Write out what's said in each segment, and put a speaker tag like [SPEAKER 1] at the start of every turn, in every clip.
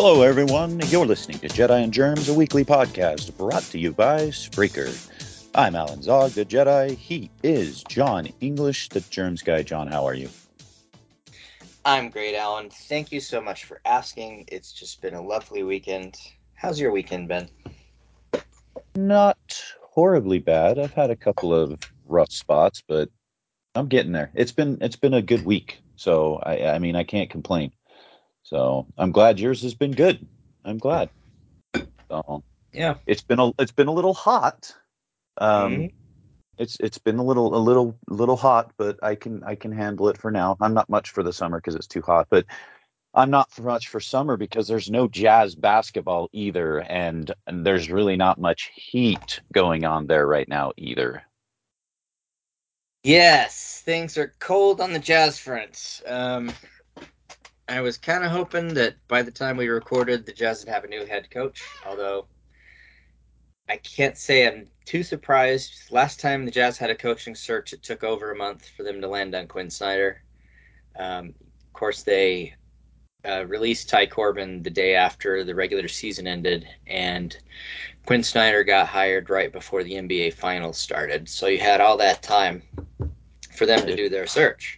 [SPEAKER 1] Hello, everyone. You're listening to Jedi and Germs, a weekly podcast brought to you by Spreaker. I'm Alan Zog, the Jedi. He is John English, the Germs guy. John, how are you?
[SPEAKER 2] I'm great, Alan. Thank you so much for asking. It's just been a lovely weekend. How's your weekend been?
[SPEAKER 1] Not horribly bad. I've had a couple of rough spots, but I'm getting there. It's been it's been a good week, so I I mean I can't complain. So I'm glad yours has been good. I'm glad. So
[SPEAKER 2] Yeah.
[SPEAKER 1] it's been a it's been a little hot. Um,
[SPEAKER 2] Mhm.
[SPEAKER 1] it's it's been a little a little little hot, but I can I can handle it for now. I'm not much for the summer because it's too hot, but I'm not for much for summer because there's no jazz basketball either, and, and there's really not much heat going on there right now either.
[SPEAKER 2] Yes, things are cold on the Jazz front. Um, I was kind of hoping that by the time we recorded, the Jazz would have a new head coach. Although I can't say I'm too surprised. Last time the Jazz had a coaching search, it took over a month for them to land on Quin Snyder. Um, of course, they uh, released Ty Corbin the day after the regular season ended, and Quin Snyder got hired right before the NBA Finals started. So you had all that time for them to do their search.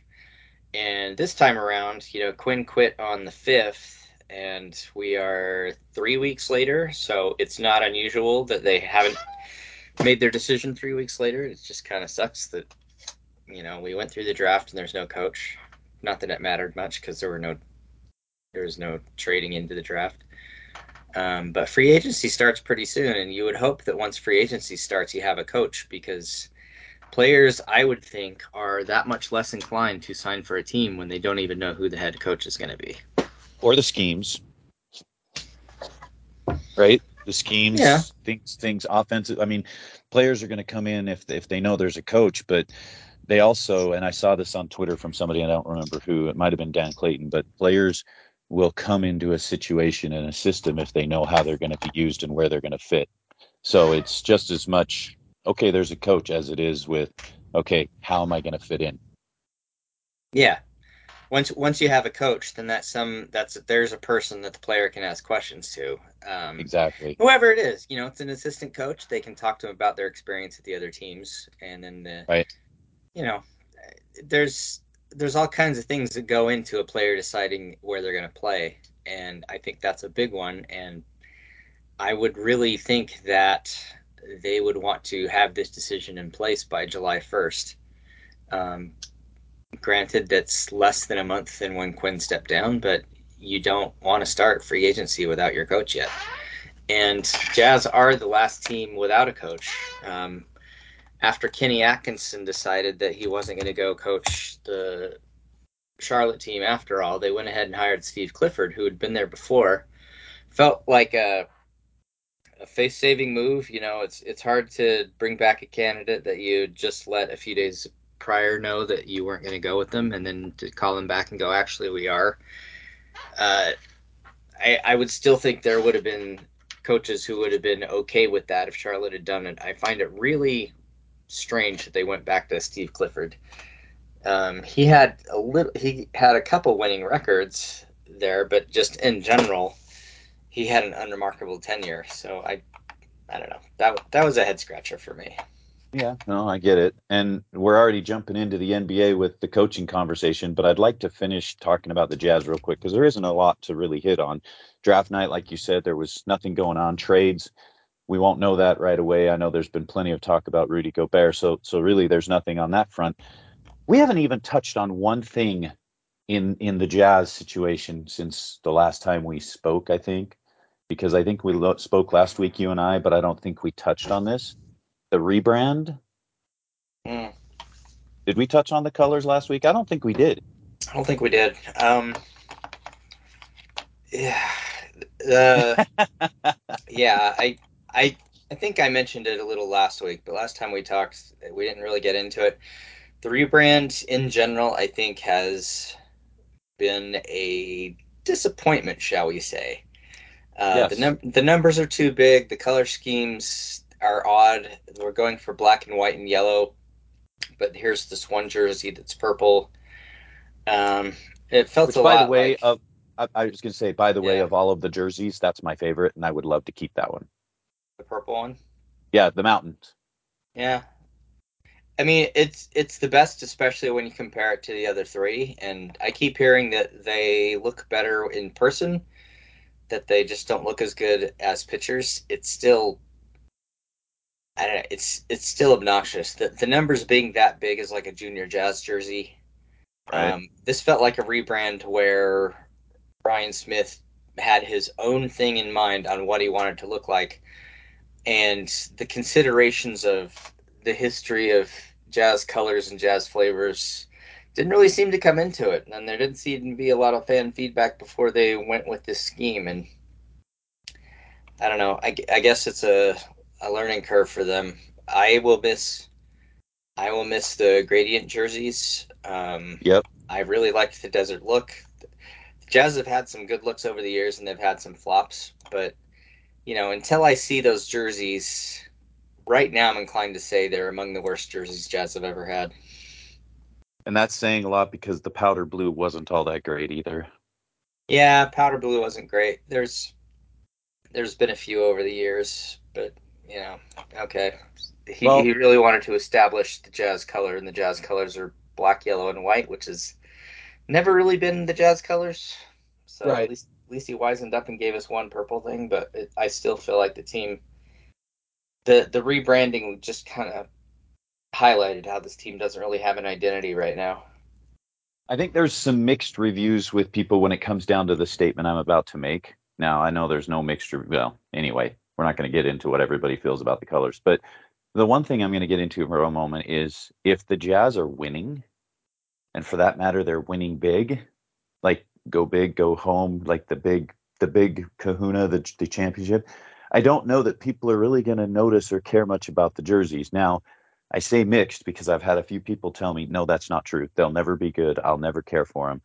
[SPEAKER 2] And this time around, you know, Quin quit on the 5th, and we are three weeks later. So it's not unusual that they haven't made their decision three weeks later. It just kind of sucks that, you know, we went through the draft and there's no coach. Not that it mattered much because there were no, there was no trading into the draft. Um, but free agency starts pretty soon, and you would hope that once free agency starts, you have a coach because players, I would think, are that much less inclined to sign for a team when they don't even know who the head coach is going to be.
[SPEAKER 1] Or the schemes, right? The schemes,
[SPEAKER 2] Yeah.
[SPEAKER 1] things, things, offensive. I mean, players are going to come in if if they know there's a coach, but they also, and I saw this on Twitter from somebody, I don't remember who, it might have been Dan Clayton, but players will come into a situation and a system if they know how they're going to be used and where they're going to fit. So it's just as much okay, there's a coach as it is with okay, how am I going to fit in?
[SPEAKER 2] Yeah. Once once you have a coach, then that's some that's there's a person that the player can ask questions to. Um,
[SPEAKER 1] Exactly.
[SPEAKER 2] whoever it is, you know, it's an assistant coach. They can talk to them about their experience at the other teams, and then the,
[SPEAKER 1] Right.
[SPEAKER 2] you know, there's there's all kinds of things that go into a player deciding where they're going to play, and I think that's a big one. And I would really think that they would want to have this decision in place by July 1st. Um, granted, that's less than a month than when Quin stepped down, but you don't want to start free agency without your coach yet. And Jazz are the last team without a coach. Um, after Kenny Atkinson decided that he wasn't going to go coach the Charlotte team after all, they went ahead and hired Steve Clifford, who had been there before. Felt like a a face saving move. You know, it's it's hard to bring back a candidate that you just let a few days prior know that you weren't going to go with them, and then to call them back and go, actually, we are. Uh, I I would still think there would have been coaches who would have been okay with that if Charlotte had done it. I find it really strange that they went back to Steve Clifford. Um, he had a little, he had a couple winning records there, but just in general, he had an unremarkable tenure. So I, I don't know. That that was a head scratcher for me.
[SPEAKER 1] Yeah, no, I get it. And we're already jumping into the NBA with the coaching conversation, but I'd like to finish talking about the Jazz real quick because there isn't a lot to really hit on. Draft night, like you said, there was nothing going on. Trades, we won't know that right away. I know there's been plenty of talk about Rudy Gobert, so so really there's nothing on that front. We haven't even touched on one thing in in the Jazz situation since the last time we spoke. I think because I think we lo- spoke last week, you and I, but I don't think we touched on this. The rebrand.
[SPEAKER 2] Mm.
[SPEAKER 1] Did we touch on the colors last week? I don't think we did.
[SPEAKER 2] I don't think we did. Um, yeah, uh, yeah. I, I, I think I mentioned it a little last week, but last time we talked, we didn't really get into it. The rebrand in general, I think, has been a disappointment, shall we say? Uh,
[SPEAKER 1] Yes.
[SPEAKER 2] The num- the numbers are too big. The color schemes are odd. We're going for black and white and yellow, but here's this one jersey that's purple. Um, it felt
[SPEAKER 1] Which,
[SPEAKER 2] a
[SPEAKER 1] by
[SPEAKER 2] lot
[SPEAKER 1] the way,
[SPEAKER 2] like
[SPEAKER 1] of I, I was going to say, by the way, of all of the jerseys, that's my favorite, and I would love to keep that one.
[SPEAKER 2] the purple one.
[SPEAKER 1] Yeah, the mountains.
[SPEAKER 2] Yeah. I mean, it's it's the best, especially when you compare it to the other three. And I keep hearing that they look better in person, that they just don't look as good as pitchers, It's still, I don't know. It's it's still obnoxious. The the numbers being that big is like a junior jazz jersey.
[SPEAKER 1] Right.
[SPEAKER 2] Um, this felt like a rebrand where Ryan Smith had his own thing in mind on what he wanted to look like, and the considerations of the history of jazz colors and jazz flavors didn't really seem to come into it, and there didn't seem to be a lot of fan feedback before they went with this scheme. And I don't know. I, I guess it's a, a learning curve for them. I will miss. I will miss the gradient jerseys. Um,
[SPEAKER 1] Yep.
[SPEAKER 2] I really liked the desert look. The Jazz have had some good looks over the years, and they've had some flops. But you know, until I see those jerseys, right now I'm inclined to say they're among the worst jerseys Jazz have ever had.
[SPEAKER 1] And that's saying a lot because the powder blue wasn't all that great either.
[SPEAKER 2] Yeah, powder blue wasn't great. There's there's been a few over the years, but you know, okay. He,
[SPEAKER 1] Well-
[SPEAKER 2] he really wanted to establish the jazz color, and the jazz colors are black, yellow, and white, which has never really been the jazz colors. So
[SPEAKER 1] Right.
[SPEAKER 2] at least at least he wisened up and gave us one purple thing, but it, I still feel like the team, the the rebranding just kind of highlighted how this team doesn't really have an identity right now.
[SPEAKER 1] I think there's some mixed reviews with people when it comes down to the statement I'm about to make. Now, I know there's no mixed, re- well, anyway, we're not going to get into what everybody feels about the colors, but the one thing I'm going to get into for a moment is if the Jazz are winning, and for that matter, they're winning big, like go big, go home, like the big, the big kahuna, the, the championship. I don't know that people are really going to notice or care much about the jerseys. Now, I say mixed because I've had a few people tell me, no, that's not true. They'll never be good. I'll never care for them.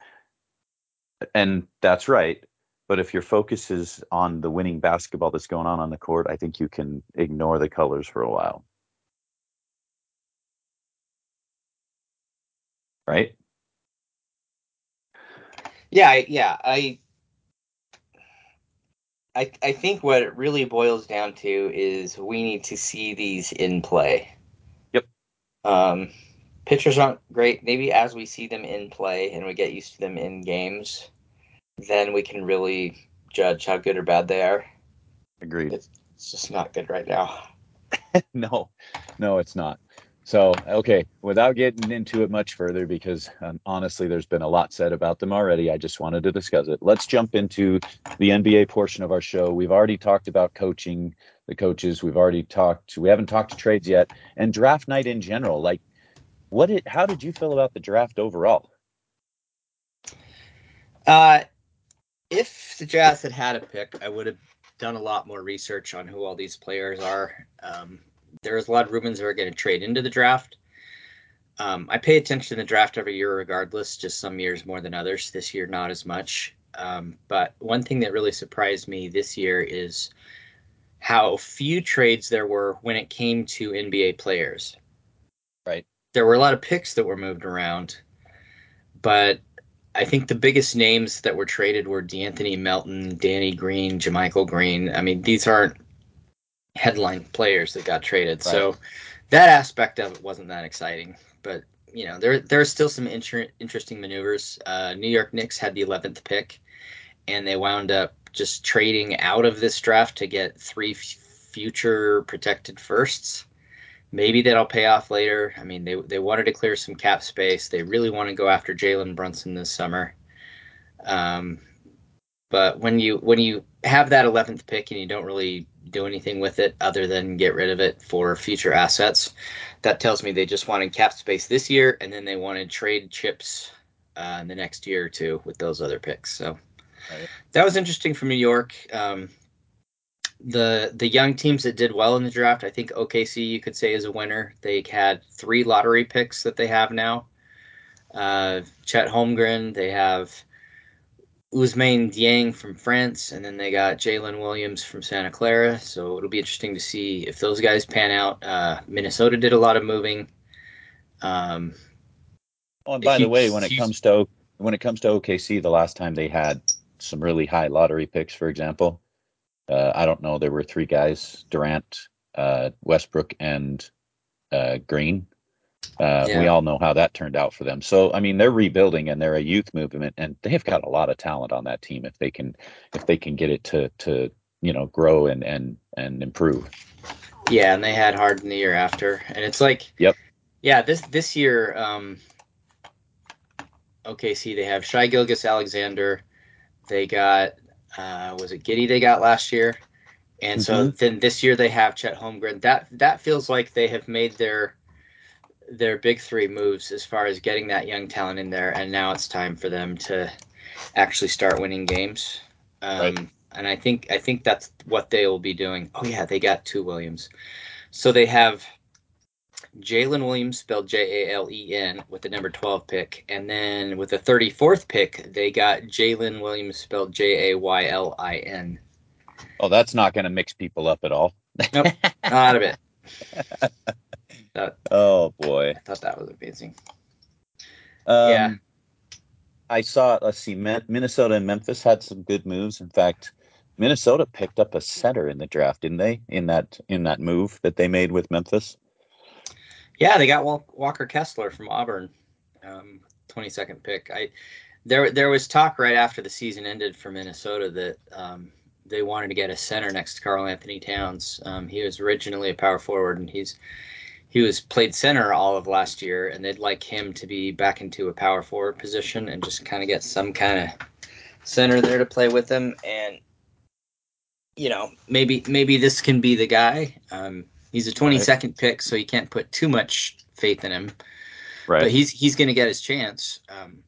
[SPEAKER 1] And that's right. But if your focus is on the winning basketball that's going on on the court, I think you can ignore the colors for a while. Right?
[SPEAKER 2] Yeah, yeah, I, I, I think what it really boils down to is we need to see these in play. Um, pictures aren't great. Maybe as we see them in play and we get used to them in games, then we can really judge how good or bad they are.
[SPEAKER 1] Agreed.
[SPEAKER 2] It's just not good right now.
[SPEAKER 1] no, no, it's not. So, okay, without getting into it much further, because um, honestly, there's been a lot said about them already. I just wanted to discuss it. Let's jump into the NBA portion of our show. We've already talked about coaching, the coaches. We've already talked. We haven't talked to trades yet, and draft night in general. Like, what did? How did you feel about the draft overall?
[SPEAKER 2] Uh, if the Jazz had had a pick, I would have done a lot more research on who all these players are. Um, there's a lot of Rubens that are going to trade into the draft. Um, I pay attention to the draft every year, regardless. Just some years more than others. This year, not as much. Um, but one thing that really surprised me this year is how few trades there were when it came to NBA players.
[SPEAKER 1] Right.
[SPEAKER 2] There were a lot of picks that were moved around, but I think the biggest names that were traded were De'Anthony Melton, Danny Green, JaMychal Green. I mean, these aren't headline players that got traded. So that aspect of it wasn't that exciting. But you know, there there are still some inter- interesting maneuvers. Uh, New York Knicks had the 11th pick, and they wound up just trading out of this draft to get three f- future protected firsts. Maybe that'll pay off later. I mean, they they wanted to clear some cap space. They really want to go after Jalen Brunson this summer. Um, but when you when you have that 11th pick and you don't really do anything with it other than get rid of it for future assets, that tells me they just wanted cap space this year and then they wanted trade chips uh, in the next year or two with those other picks. So. That was interesting from New York. Um, the the young teams that did well in the draft, I think OKC you could say is a winner. They had three lottery picks that they have now. Uh, Chet Holmgren, they have Ousmane Dieng from France, and then they got Jalen Williams from Santa Clara. So it'll be interesting to see if those guys pan out. Uh, Minnesota did a lot of moving. Um,
[SPEAKER 1] oh, and by the way, when it comes to when it comes to OKC, the last time they had some really high lottery picks, for example, uh, I don't know, there were three guys: Durant, uh, Westbrook, and uh, Green. Uh, yeah. We all know how that turned out for them. So, I mean, they're rebuilding and they're a youth movement, and they've got a lot of talent on that team if they can if they can get it to to you know grow and and and improve.
[SPEAKER 2] Yeah, and they had Harden the year after, and it's like,
[SPEAKER 1] yep,
[SPEAKER 2] yeah. This this year, um, OKC they have Shai Gilgeous-Alexander. They got uh, was it Giddey they got last year, and mm-hmm. so then this year they have Chet Holmgren. That that feels like they have made their their big three moves as far as getting that young talent in there, and now it's time for them to actually start winning games. Um, right. And I think I think that's what they will be doing. Oh yeah, they got two Williams, so they have Jalen Williams spelled J A L E N with the number twelve pick, and then with the thirty fourth pick, they got Jaylin Williams spelled J A Y L I N.
[SPEAKER 1] Oh, that's not going to mix people up at all.
[SPEAKER 2] nope, not a bit.
[SPEAKER 1] That, oh boy,
[SPEAKER 2] I thought that was amazing.
[SPEAKER 1] Um, yeah, I saw. Let's see, Minnesota and Memphis had some good moves. In fact, Minnesota picked up a center in the draft, didn't they? In that in that move that they made with Memphis.
[SPEAKER 2] Yeah, they got Walker Kessler from Auburn, um, 22nd pick. I there there was talk right after the season ended for Minnesota that um, they wanted to get a center next to Karl-Anthony Towns. Um, he was originally a power forward, and he's he was played center all of last year, and they'd like him to be back into a power forward position and just kind of get some kind of center there to play with him. And you know, maybe maybe this can be the guy. Um, he's a 22nd right. pick, so you can't put too much faith in him. Right. But he's he's going to get his chance. Um,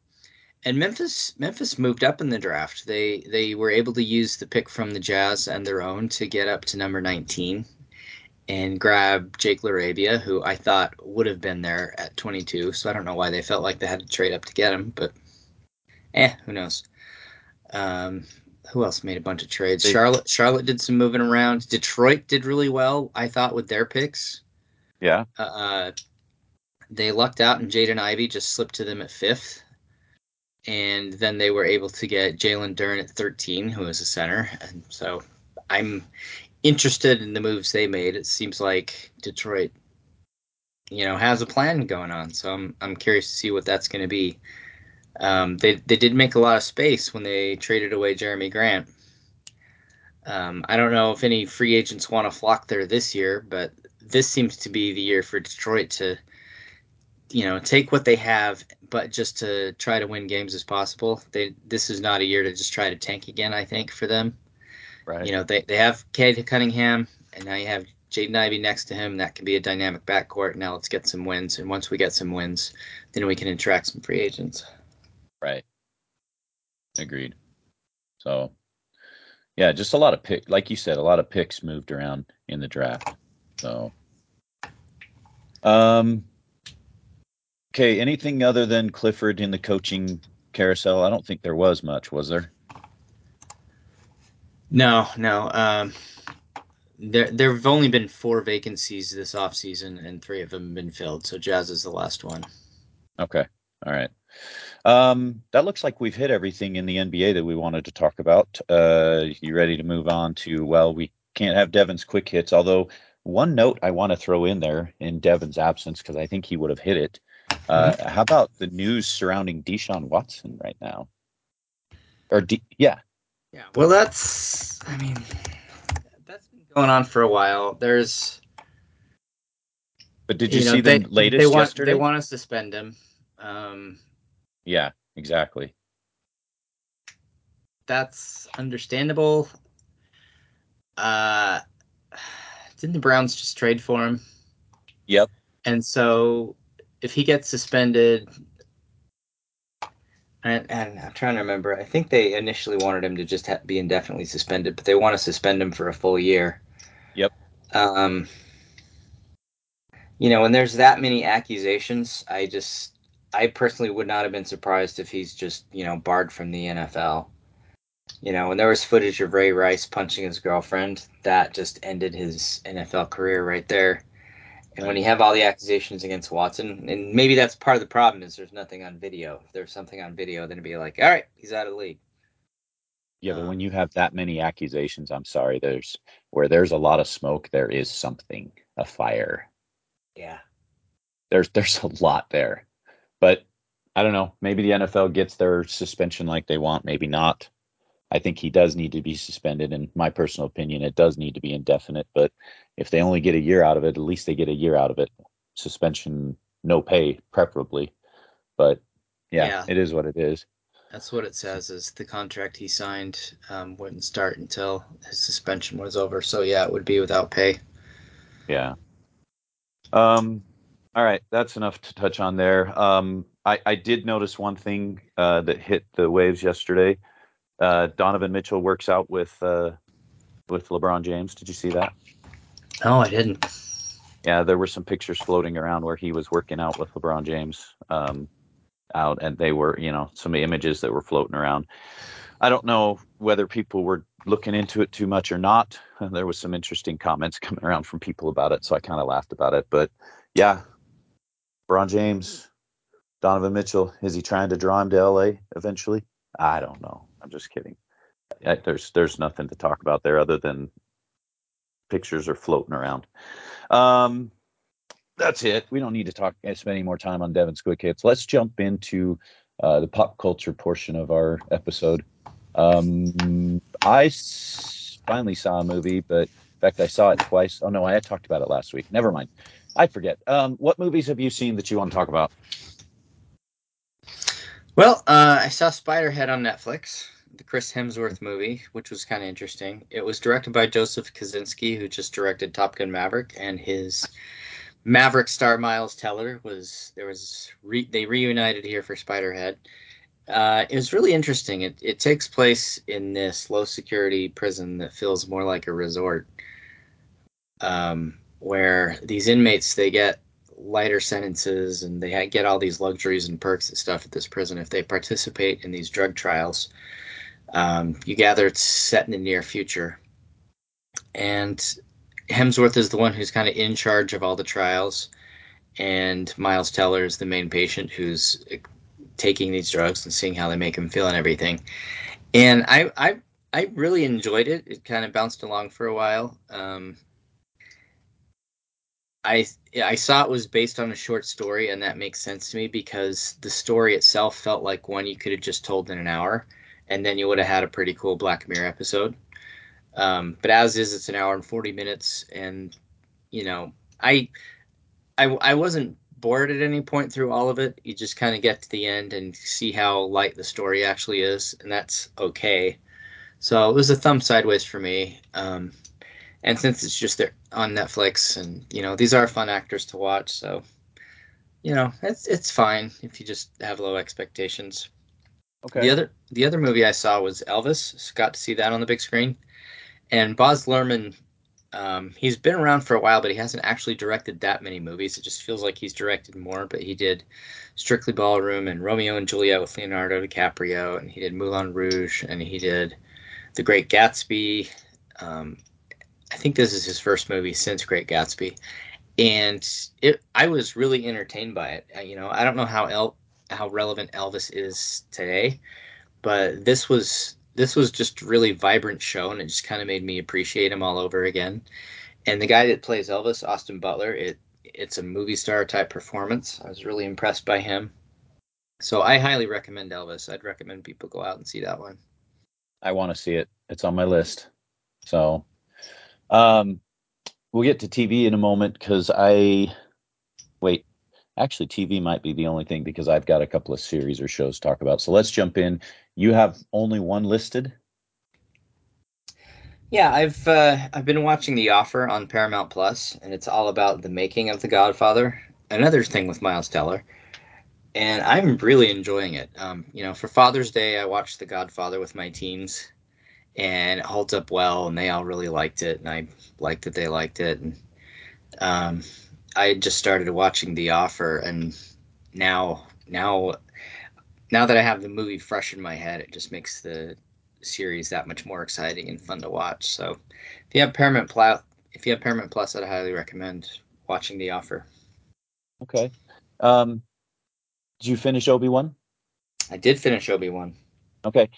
[SPEAKER 2] and Memphis Memphis moved up in the draft. They they were able to use the pick from the Jazz and their own to get up to number 19 and grab Jake LaRavia, who I thought would have been there at 22. So I don't know why they felt like they had to trade up to get him, but eh, who knows? Um, who else made a bunch of trades? Charlotte Charlotte did some moving around. Detroit did really well, I thought, with their picks.
[SPEAKER 1] Yeah.
[SPEAKER 2] Uh, uh they lucked out, and Jaden Ivey just slipped to them at fifth. And then they were able to get Jalen Duren at 13, who is a center. And so I'm interested in the moves they made. It seems like Detroit, you know, has a plan going on. So I'm I'm curious to see what that's going to be. Um, they they did make a lot of space when they traded away Jerami Grant. Um, I don't know if any free agents want to flock there this year, but this seems to be the year for Detroit to, you know, take what they have, but just to try to win games as possible. They this is not a year to just try to tank again. I think for them.
[SPEAKER 1] Right.
[SPEAKER 2] You know, they, they have Cade Cunningham, and now you have Jaden Ivey next to him. That can be a dynamic backcourt. Now let's get some wins. And once we get some wins, then we can attract some free agents.
[SPEAKER 1] Right. Agreed. So, yeah, just a lot of pick, like you said, a lot of picks moved around in the draft. So, um, okay, anything other than Clifford in the coaching carousel? I don't think there was much, was there?
[SPEAKER 2] No, no. Um, there there have only been four vacancies this offseason, and three of them have been filled. So Jazz is the last one.
[SPEAKER 1] Okay. All right. Um, that looks like we've hit everything in the NBA that we wanted to talk about. Uh, you ready to move on to? Well, we can't have Devin's quick hits. Although one note I want to throw in there in Devin's absence because I think he would have hit it. Uh, mm-hmm. How about the news surrounding Deshaun Watson right now? Or D- yeah,
[SPEAKER 2] yeah, well, that's, I mean, that's been going on for a while. There's.
[SPEAKER 1] But did you, you know, see the latest
[SPEAKER 2] they want,
[SPEAKER 1] yesterday?
[SPEAKER 2] They want to suspend him. Um,
[SPEAKER 1] yeah, exactly.
[SPEAKER 2] that's understandable. Uh, didn't the Browns just trade for him?
[SPEAKER 1] Yep.
[SPEAKER 2] And so if he gets suspended, and, and I'm trying to remember, I think they initially wanted him to just ha- be indefinitely suspended, but they want to suspend him for a full year.
[SPEAKER 1] Yep.
[SPEAKER 2] Um, you know, when there's that many accusations, I just, I personally would not have been surprised if he's just, you know, barred from the NFL. You know, when there was footage of Ray Rice punching his girlfriend, that just ended his NFL career right there. And when you have all the accusations against Watson, and maybe that's part of the problem is there's nothing on video. If there's something on video, then it'd be like, all right, he's out of the league.
[SPEAKER 1] Yeah, but
[SPEAKER 2] Um,
[SPEAKER 1] when you have that many accusations, I'm sorry, there's where there's a lot of smoke, there is something, a fire.
[SPEAKER 2] Yeah.
[SPEAKER 1] There's there's a lot there. But I don't know, maybe the NFL gets their suspension like they want, maybe not. I think he does need to be suspended. In my personal opinion, it does need to be indefinite. But if they only get a year out of it, at least they get a year out of it. Suspension, no pay, preferably. But yeah,
[SPEAKER 2] Yeah.
[SPEAKER 1] it is what it is.
[SPEAKER 2] That's what it says. Is the contract he signed um, wouldn't start until his suspension was over. So yeah, it would be without pay.
[SPEAKER 1] Yeah. Um. All right, that's enough to touch on there. Um, I, I did notice one thing uh, that hit the waves yesterday. Uh, Donovan Mitchell works out with uh, with LeBron James. Did you see that?
[SPEAKER 2] No, I didn't.
[SPEAKER 1] Yeah, there were some pictures floating around where he was working out with LeBron James um, out, and they were, you know, some images that were floating around. I don't know whether people were looking into it too much or not. There was some interesting comments coming around from people about it, so I kind of laughed about it. But yeah, LeBron James, Donovan Mitchell, is he trying to draw him to LA eventually? I don't know. I'm just kidding. I, there's there's nothing to talk about there other than pictures are floating around. Um, that's it. We don't need to talk spend any more time on Devin's quick hits. Let's jump into uh, the pop culture portion of our episode. Um, I s- finally saw a movie, but in fact, I saw it twice. Oh no, I had talked about it last week. Never mind. I forget. Um, what movies have you seen that you want to talk about?
[SPEAKER 2] Well, uh, I saw Spiderhead on Netflix, the Chris Hemsworth movie, which was kind of interesting. It was directed by Joseph Kosinski, who just directed Top Gun Maverick, and his Maverick star Miles Teller was there was re, they reunited here for Spiderhead. Uh, it was really interesting. It it takes place in this low security prison that feels more like a resort, um, where these inmates they get lighter sentences and they get all these luxuries and perks and stuff at this prison if they participate in these drug trials. Um, you gather it's set in the near future, and Hemsworth is the one who's kind of in charge of all the trials, and Miles Teller is the main patient who's taking these drugs and seeing how they make him feel and everything. And I I I really enjoyed it. It kind of bounced along for a while. Um, I I saw it was based on a short story, and that makes sense to me because the story itself felt like one you could have just told in an hour, and then you would have had a pretty cool Black Mirror episode. Um, but as is, it's an hour and forty minutes, and you know, I I I wasn't bored at any point through all of it. You just kind of get to the end and see how light the story actually is, and that's okay. So it was a thumb sideways for me. Um, and since it's just there on Netflix, and you know these are fun actors to watch, so you know it's it's fine if you just have low expectations.
[SPEAKER 1] Okay.
[SPEAKER 2] The other the other movie I saw was Elvis. Got to see that on the big screen, and Baz Luhrmann. Um, he's been around for a while, but he hasn't actually directed that many movies. It just feels like he's directed more. But he did Strictly Ballroom and Romeo and Juliet with Leonardo DiCaprio, and he did Moulin Rouge, and he did The Great Gatsby. Um, I think this is his first movie since Great Gatsby, and it I was really entertained by it. You know, I don't know how El, how relevant Elvis is today, but this was this was just really vibrant show, and it just kind of made me appreciate him all over again. And the guy that plays Elvis, Austin Butler, it it's a movie star type performance. I was really impressed by him. So I highly recommend Elvis. I'd recommend people go out and see that one.
[SPEAKER 1] I want to see it. It's on my list. So, um, we'll get to TV in a moment because I wait. Actually, TV might be the only thing because I've got a couple of series or shows to talk about. So let's jump in. You have only one listed.
[SPEAKER 2] Yeah, I've uh, I've been watching The Offer on Paramount Plus, and it's all about the making of The Godfather. Another thing with Miles Teller, and I'm really enjoying it. Um, you know, for Father's Day, I watched The Godfather with my teens, and it holds up well, and they all really liked it, and I liked that they liked it. And um, I just started watching The Offer, and now now now that I have the movie fresh in my head, it just makes the series that much more exciting and fun to watch. So if you have Paramount Plus, if you have Paramount Plus, I'd highly recommend watching The Offer.
[SPEAKER 1] Okay. Um, did you finish Obi Wan?
[SPEAKER 2] I did finish Obi Wan.
[SPEAKER 1] Okay.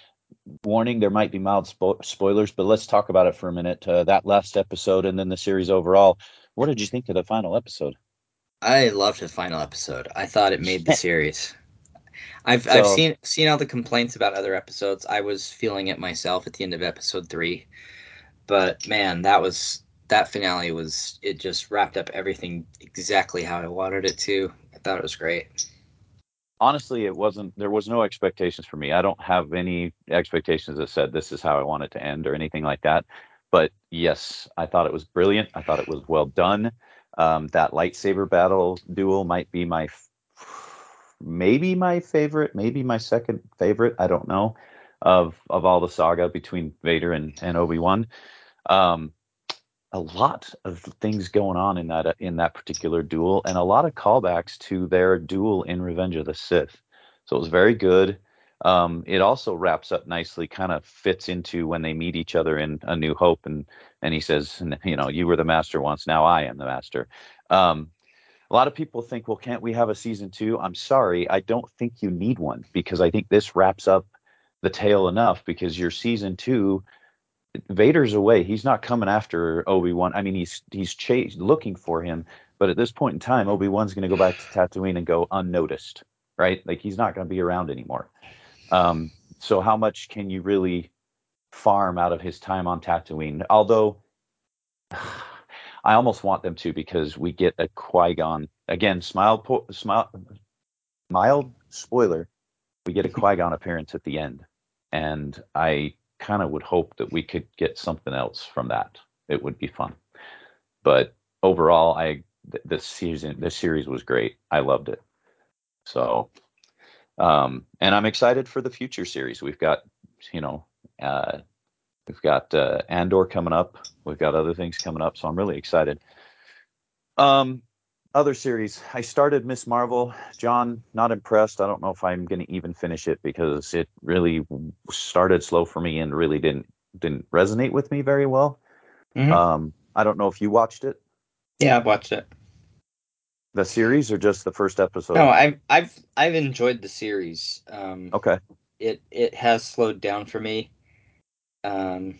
[SPEAKER 1] Warning: there might be mild spo- spoilers, but let's talk about it for a minute. Uh, that last episode, and then the series overall. What did you think of the final episode?
[SPEAKER 2] I loved the final episode. I thought it made the series. I've
[SPEAKER 1] So-
[SPEAKER 2] I've seen seen all the complaints about other episodes. I was feeling it myself at the end of episode three, but man, that was that finale was it just wrapped up everything exactly how I wanted it to. I thought it was great.
[SPEAKER 1] Honestly it wasn't there was no expectations for me. I don't have any expectations that said this is how i want it to end or anything like that. But yes i thought it was brilliant. I thought it was well done. Um, that lightsaber battle duel might be my f- maybe my favorite maybe my second favorite i don't know of of all the saga between vader and, and obi-wan. Um, a lot of things going on in that in that particular duel, and a lot of callbacks to their duel in Revenge of the Sith. So it was very good. Um, it also wraps up nicely, kind of fits into when they meet each other in A New Hope, and and he says, you know, you were the master once, now I am the master. Um, a lot of people think, well, can't we have a season two? I'm sorry, I don't think you need one because I think this wraps up the tale enough because your season two Vader's away. He's not coming after Obi Wan. I mean, he's he's chase, looking for him, but at this point in time, Obi Wan's going to go back to Tatooine and go unnoticed, right? Like he's not going to be around anymore. Um, so how much can you really farm out of his time on Tatooine? Although I almost want them to because we get a Qui Gon again. Smile, po- smile, mild spoiler. We get a Qui Gon appearance at the end, and I kind of would hope that we could get something else from that. It would be fun. But overall, I th- this season this series was great. I loved it. So, um, and I'm excited for the future series. We've got, you know, uh, we've got uh, Andor coming up. We've got other things coming up. So I'm really excited. Um, other series. I started Miss Marvel. John, not impressed. I don't know if I'm going to even finish it because it really started slow for me and really didn't didn't resonate with me very well.
[SPEAKER 2] Mhm.
[SPEAKER 1] Um, I don't know if you watched it,
[SPEAKER 2] Yeah, I've watched it.
[SPEAKER 1] the series, or just the first episode.
[SPEAKER 2] No, I've I've I've enjoyed the series. Um,
[SPEAKER 1] okay.
[SPEAKER 2] it it has slowed down for me. Um,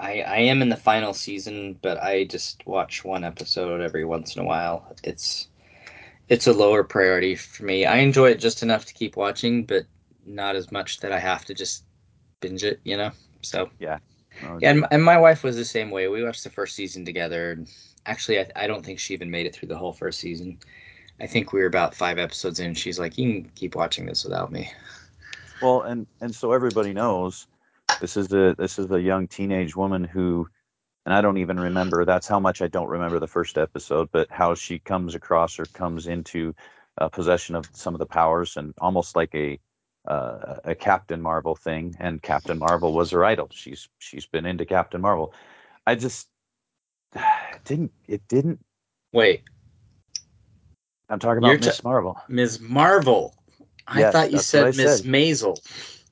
[SPEAKER 2] I I am in the final season, but I just watch one episode every once in a while. It's it's a lower priority for me. I enjoy it just enough to keep watching, but not as much that I have to just binge it, you know. So
[SPEAKER 1] Oh,
[SPEAKER 2] yeah, and, and my wife was the same way. We watched the first season together. And actually, I, I don't think she even made it through the whole first season. I think we were about five episodes in. She's like, "You can keep watching this without me."
[SPEAKER 1] Well, and and so everybody knows this is a this is a young teenage woman who, and I don't even remember. That's how much I don't remember the first episode, but how she comes across or comes into uh, possession of some of the powers, and almost like a uh, a Captain Marvel thing. And Captain Marvel was her idol. She's she's been into Captain Marvel. I just didn't it didn't.
[SPEAKER 2] Wait,
[SPEAKER 1] I'm talking about Miss Marvel.
[SPEAKER 2] Ms. Marvel. I
[SPEAKER 1] Yes,
[SPEAKER 2] thought you
[SPEAKER 1] that's what I
[SPEAKER 2] said Miss. Maisel.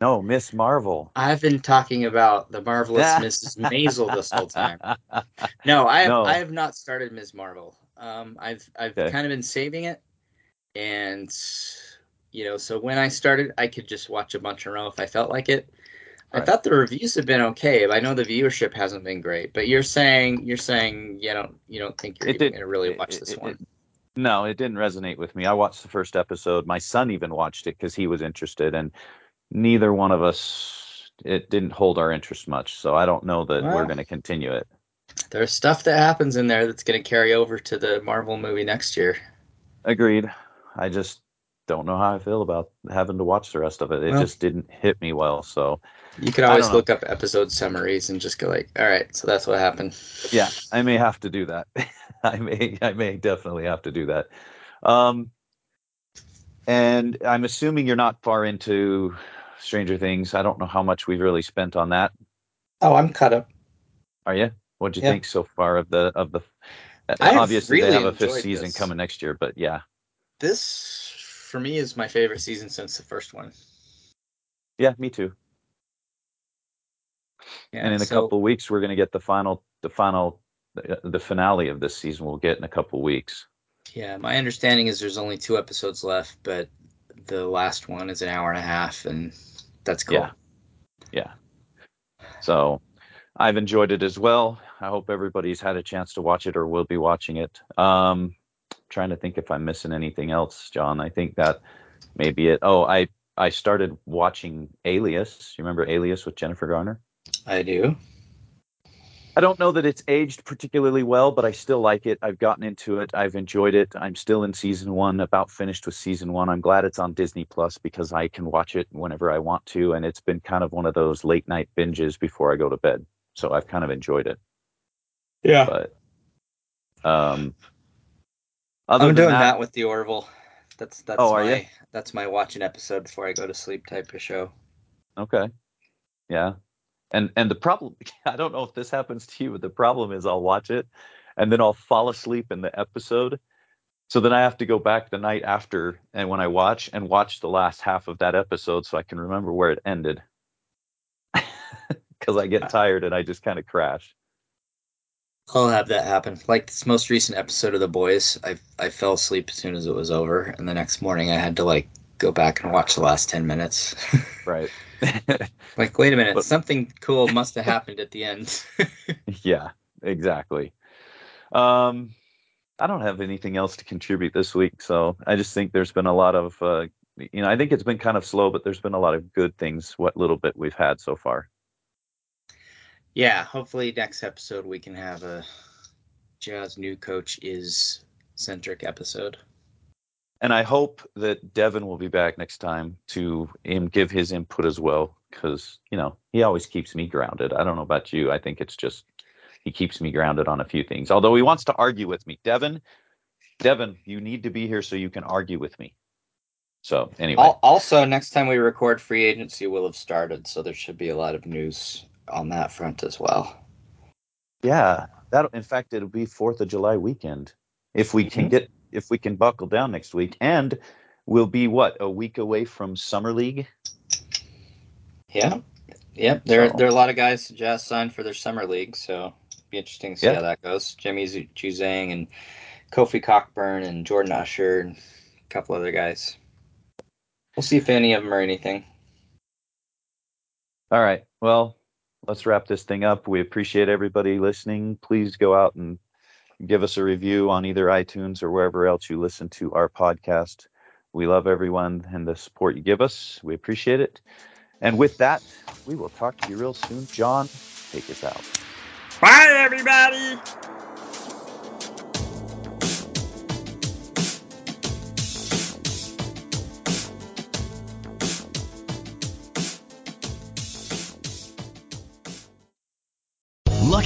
[SPEAKER 1] No, Miss Marvel.
[SPEAKER 2] I've been talking about the marvelous Mrs. Maisel this whole time. No, I have
[SPEAKER 1] No.
[SPEAKER 2] I have not started Ms. Marvel. Um, I've I've
[SPEAKER 1] Okay.
[SPEAKER 2] kind of been saving it, and you know, so when I started, I could just watch a bunch in a row if I felt like it. I
[SPEAKER 1] Right.
[SPEAKER 2] thought the reviews have been okay, I know the viewership hasn't been great. But you're saying you're saying you don't you don't think you're going to really watch
[SPEAKER 1] it-
[SPEAKER 2] this
[SPEAKER 1] it-
[SPEAKER 2] one?
[SPEAKER 1] it- No, it didn't resonate with me. I watched the first episode. My son even watched it because he was interested, and neither one of us it didn't hold our interest much. So I don't know that we're going to continue it.
[SPEAKER 2] There's stuff that happens in there that's going to carry over to the Marvel movie next year.
[SPEAKER 1] Agreed. I just don't know how I feel about having to watch the rest of it. It
[SPEAKER 2] Well-
[SPEAKER 1] just didn't hit me well. So
[SPEAKER 2] You could
[SPEAKER 1] I
[SPEAKER 2] always look up episode summaries and just go like, all right, so that's what happened.
[SPEAKER 1] yeah, I may have to do that. I may I may definitely have to do that. Um, and I'm assuming you're not far into Stranger Things. I don't know how much we've really spent on that.
[SPEAKER 2] Oh, I'm caught up.
[SPEAKER 1] Are you? What'd you
[SPEAKER 2] Yeah.
[SPEAKER 1] think so far of the of the?
[SPEAKER 2] Uh, I've
[SPEAKER 1] obviously,
[SPEAKER 2] really
[SPEAKER 1] they have a fifth season
[SPEAKER 2] this.
[SPEAKER 1] coming next year, but yeah,
[SPEAKER 2] This for me is my favorite season since the first one.
[SPEAKER 1] yeah, me too.
[SPEAKER 2] Yeah,
[SPEAKER 1] and in a
[SPEAKER 2] so-
[SPEAKER 1] couple of weeks, we're going to get the final the final the, the finale of this season. We'll get in a couple of weeks.
[SPEAKER 2] Yeah, my understanding is there's only two episodes left, but the last one is an hour and a half, and that's cool.
[SPEAKER 1] Yeah. Yeah. So I've enjoyed it as well. I hope everybody's had a chance to watch it or will be watching it. Um, trying to think if I'm missing anything else, John. I think that may be it. Oh, I I started watching Alias. You remember Alias with Jennifer Garner?
[SPEAKER 2] I do.
[SPEAKER 1] I don't know that it's aged particularly well, but I still like it. I've gotten into it. I've enjoyed it. I'm still in season one, about finished with season one. I'm glad it's on Disney Plus because I can watch it whenever I want to. And it's been kind of one of those late night binges before I go to bed. So I've kind of enjoyed it.
[SPEAKER 2] Yeah,
[SPEAKER 1] But um, other
[SPEAKER 2] I'm
[SPEAKER 1] than
[SPEAKER 2] doing that, with the Orville. That's that's
[SPEAKER 1] Oh, are
[SPEAKER 2] my
[SPEAKER 1] ya?
[SPEAKER 2] that's my watch an episode before I go to sleep type of show.
[SPEAKER 1] Okay. Yeah. And and the problem I don't know if this happens to you, but the problem is I'll watch it and then I'll fall asleep in the episode. So then I have to go back the night after and when I watch and watch the last half of that episode so I can remember where it ended. Cuz I get tired and I just kind of crash.
[SPEAKER 2] I'll have that happen. Like this most recent episode of The Boys, I I fell asleep as soon as it was over, and the next morning I had to like go back and watch the last ten minutes.
[SPEAKER 1] Right.
[SPEAKER 2] like, wait a minute,
[SPEAKER 1] But-
[SPEAKER 2] something cool must have happened at the end.
[SPEAKER 1] yeah, exactly. Um, I don't have anything else to contribute this week, so I just think there's been a lot of, uh, you know, I think it's been kind of slow, but there's been a lot of good things. What little bit we've had so far.
[SPEAKER 2] yeah, hopefully next episode we can have a Jazz new coach is centric episode.
[SPEAKER 1] And I hope that Devin will be back next time to um, give his input as well, because you know he always keeps me grounded. I don't know about you. I think it's just he keeps me grounded on a few things. Although he wants to argue with me, Devin. Devin, you need to be here so you can argue with me. So anyway,
[SPEAKER 2] Also, next time we record, free agency will have started, so there should be a lot of news on that front as well.
[SPEAKER 1] yeah, that in fact it'll be Fourth of July weekend if we can
[SPEAKER 2] Mhm.
[SPEAKER 1] get if we can buckle down next week, and we'll be what a week away from summer league.
[SPEAKER 2] Yeah, yep. There,
[SPEAKER 1] So-
[SPEAKER 2] there are a lot of guys just signed for their summer league, so be interesting to see
[SPEAKER 1] Yeah.
[SPEAKER 2] how that goes. Jimmy Juzang and Kofi Cockburn and Jordan Usher and a couple other guys. We'll see if any of them are anything.
[SPEAKER 1] All right. Well, let's wrap this thing up. We appreciate everybody listening. Please go out and give us a review on either iTunes or wherever else you listen to our podcast. We love everyone and the support you give us. We appreciate it. And with that, we will talk to you real soon. John, take us out.
[SPEAKER 2] Bye, everybody.